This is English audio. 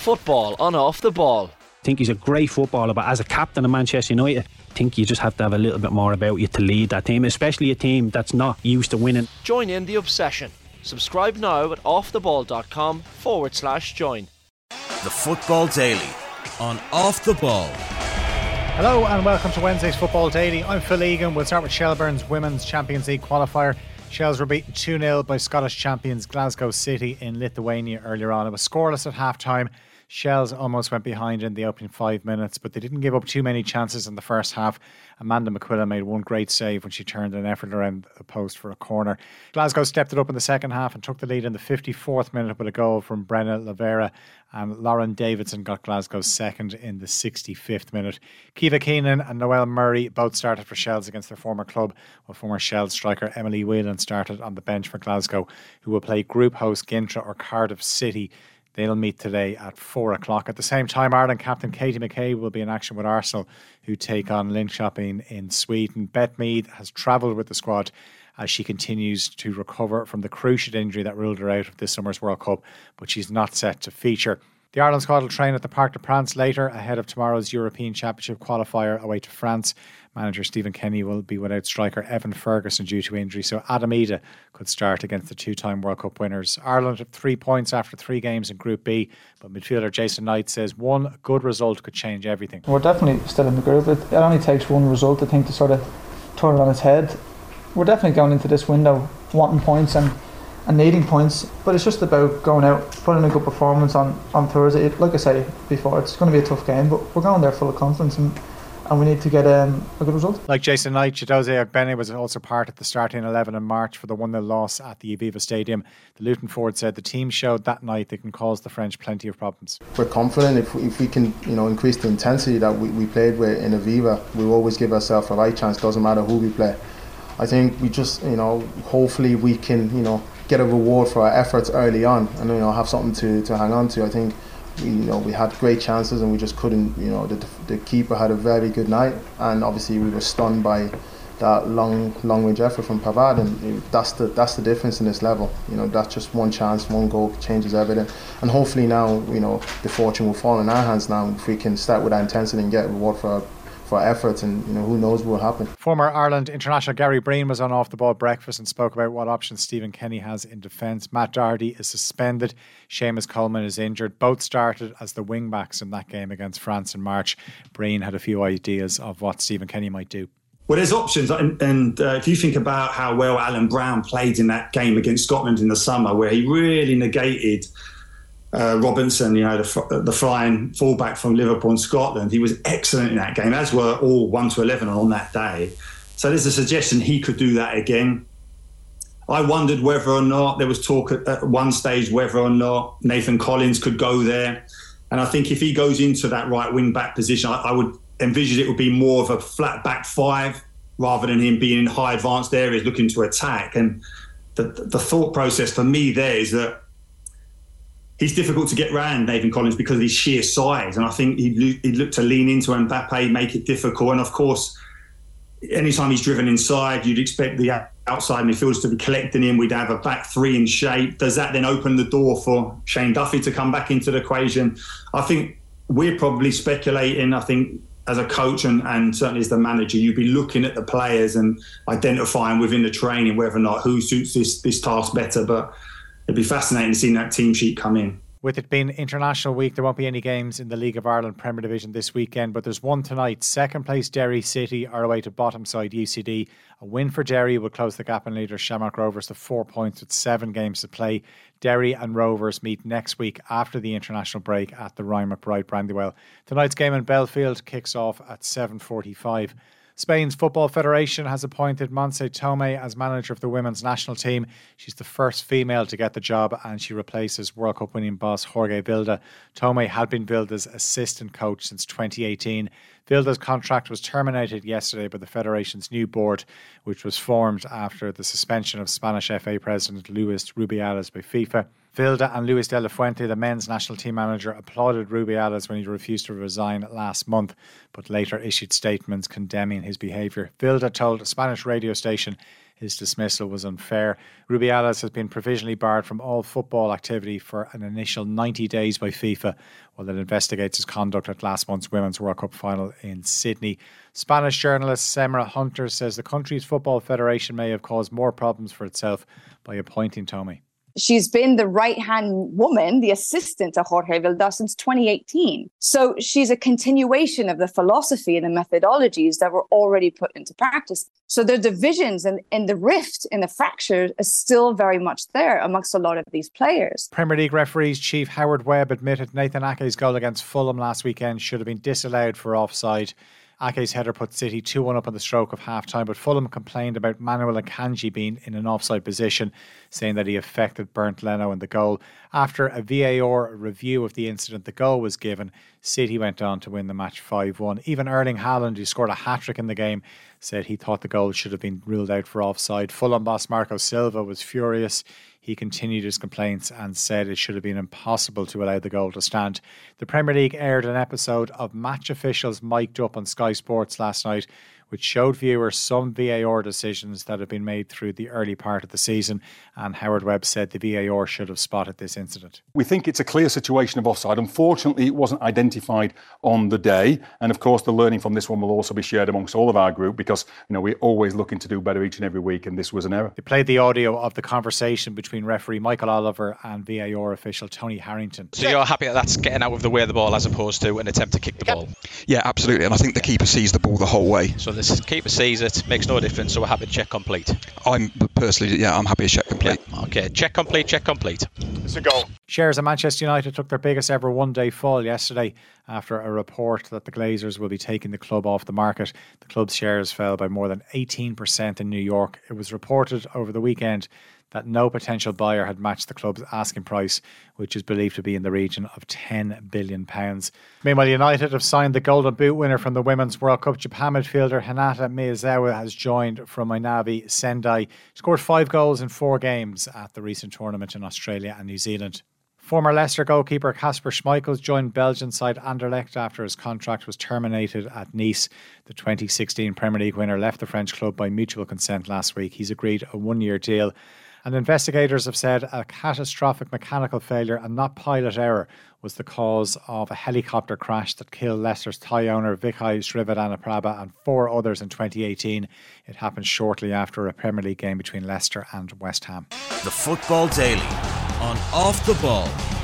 Football on off the ball. I think he's a great footballer, but as a captain of Manchester United, I think you just have to have a little bit more about you to lead that team, especially a team that's not used to winning. Join in the obsession. Subscribe now at offtheball.com forward slash join. The Football Daily on Off the Ball. Hello and welcome to Wednesday's Football Daily. I'm Phil Egan. We'll start with Shelbourne's Women's Champions League qualifier. Shels were beaten 2 0 by Scottish champions Glasgow City in Lithuania earlier on. It was scoreless at half time. Shels almost went behind in the opening five minutes, but they didn't give up too many chances in the first half. Amanda McQuillan made one great save when she turned an effort around the post for a corner. Glasgow stepped it up in the second half and took the lead in the 54th minute with a goal from Brenna Lavera, and Lauren Davidson got Glasgow's second in the 65th minute. Keeva Keenan and Noelle Murray both started for Shels against their former club, while former Shels striker Emily Whelan started on the bench for Glasgow, who will play group host Gintra or Cardiff City They'll meet today at four o'clock. At the same time, Ireland captain Katie McCabe will be in action with Arsenal, who take on Linköping in Sweden. Beth Mead has travelled with the squad as she continues to recover from the cruciate injury that ruled her out of this summer's World Cup, but she's not set to feature. The Ireland squad will train at the Parc des Princes later ahead of tomorrow's European Championship qualifier away to France. Manager Stephen Kenny will be without striker Evan Ferguson due to injury, so Adam Idah could start against the two time World Cup winners. Ireland have three points after three games in Group B, but midfielder Jason Knight says one good result could change everything. We're definitely still in the group. It only takes one result, I think, to sort of turn it on its head. We're definitely going into this window wanting points and and needing points. But it's just about going out, putting a good performance on, on Thursday. like I say before, it's going to be a tough game, but we're going there full of confidence and, and we need to get um, a good result. Like Jason Knight, Chiedozie Ogbene was also part of the starting 11 in March for the 1 0 loss at the Aviva Stadium. The Luton forward said the team showed that night they can cause the French plenty of problems. We're confident if, if we can you know increase the intensity that we, we played with in Aviva, we always give ourselves a right chance, doesn't matter who we play. I think we just, you know, hopefully we can, you know, get a reward for our efforts early on and you know have something to, to hang on to. I think we, you know we had great chances and we just couldn't. You know the the keeper had a very good night and obviously we were stunned by that long long range effort from Pavard and that's the that's the difference in this level. You know that's just one chance, one goal changes everything. And hopefully now you know the fortune will fall in our hands now if we can start with our intensity and get a reward for our for efforts, and you know who knows what will happen. Former Ireland international Gary Breen was on off the ball breakfast and spoke about what options Stephen Kenny has in defence. Matt Doherty is suspended. Seamus Coleman is injured. Both started as the wing backs in that game against France in March. Breen had a few ideas of what Stephen Kenny might do. Well, there's options, and, and uh, if you think about how well Alan Browne played in that game against Scotland in the summer, where he really negated uh, Robinson, you know, the, the flying fullback from Liverpool and Scotland, he was excellent in that game, as were all 1 to 11 on that day. So there's a suggestion he could do that again. I wondered whether or not there was talk at, one stage whether or not Nathan Collins could go there. And I think if he goes into that right wing back position, I, I would envision it would be more of a flat back five rather than him being in high advanced areas looking to attack. And the, the thought process for me there is that he's difficult to get round, Nathan Collins, because of his sheer size. And I think he'd, he'd look to lean into Mbappe, make it difficult. And of course, anytime he's driven inside, you'd expect the outside midfielders to be collecting him. We'd have a back three in shape. Does that then open the door for Shane Duffy to come back into the equation? I think we're probably speculating. I think as a coach and, and certainly as the manager, you'd be looking at the players and identifying within the training whether or not who suits this this task better. But it'd be fascinating seeing that team sheet come in. With it being International Week, there won't be any games in the League of Ireland Premier Division this weekend, but there's one tonight. Second place Derry City are away to bottom side UCD. A win for Derry would close the gap in leader Shamrock Rovers to four points with seven games to play. Derry and Rovers meet next week after the international break at the Ryan McBride Brandywell. Tonight's game in Belfield kicks off at 7.45. Spain's Football Federation has appointed Montse Tomé as manager of the women's national team. She's the first female to get the job and she replaces World Cup winning boss Jorge Vilda. Tomé had been Vilda's assistant coach since 2018. Vilda's contract was terminated yesterday by the Federation's new board, which was formed after the suspension of Spanish FA President Luis Rubiales by FIFA. Vilda and Luis de la Fuente, the men's national team manager, applauded Rubiales when he refused to resign last month, but later issued statements condemning his behaviour. Vilda told a Spanish radio station his dismissal was unfair. Rubiales has been provisionally barred from all football activity for an initial 90 days by FIFA while it investigates his conduct at last month's Women's World Cup final in Sydney. Spanish journalist Semra Hunter says the country's football federation may have caused more problems for itself by appointing Tomé she's been the right hand woman, the assistant to Jorge Vilda since 2018. So she's a continuation of the philosophy and the methodologies that were already put into practice. So the divisions and, and the rift and the fracture is still very much there amongst a lot of these players. Premier League referees chief Howard Webb admitted Nathan Ake's goal against Fulham last weekend should have been disallowed for offside. Ake's header put City 2 1 up on the stroke of half time, but Fulham complained about Manuel Akanji being in an offside position, saying that he affected Bernd Leno in the goal. After a VAR review of the incident, the goal was given. City went on to win the match 5 1. Even Erling Haaland, who scored a hat trick in the game, said he thought the goal should have been ruled out for offside. Fulham boss Marco Silva was furious. He continued his complaints and said it should have been impossible to allow the goal to stand. The Premier League aired an episode of Match Officials Mic'd Up on Sky Sports last night, which showed viewers some VAR decisions that have been made through the early part of the season. And Howard Webb said the VAR should have spotted this incident. We think it's a clear situation of offside. Unfortunately, it wasn't identified on the day. And of course, the learning from this one will also be shared amongst all of our group because you know we're always looking to do better each and every week. And this was an error. They played the audio of the conversation between referee Michael Oliver and VAR official Tony Harrington. So you're happy that that's getting out of the way of the ball as opposed to an attempt to kick the ball? Yeah, absolutely. And I think the keeper sees the ball the whole way. So the keeper sees it, makes no difference, so we're happy to check complete. I'm personally, yeah, I'm happy to check complete. Yeah. Okay, check complete, check complete. It's a goal. Shares of Manchester United took their biggest ever one day fall yesterday after a report that the Glazers will be taking the club off the market. The club's shares fell by more than 18% in New York. It was reported over the weekend that no potential buyer had matched the club's asking price, which is believed to be in the region of £10 billion. Meanwhile, United have signed the Golden Boot winner from the Women's World Cup. Japan midfielder Hinata Miyazawa has joined from Mynavi Sendai. Scored five goals in four games at the recent tournament in Australia and New Zealand. Former Leicester goalkeeper Kasper Schmeichel joined Belgian side Anderlecht after his contract was terminated at Nice. The 2016 Premier League winner left the French club by mutual consent last week. He's agreed a one year deal and investigators have said a catastrophic mechanical failure and not pilot error was the cause of a helicopter crash that killed Leicester's Thai owner Vichai Srivaddhanaprabha and four others in 2018. It happened shortly after a Premier League game between Leicester and West Ham. The Football Daily on Off the Ball.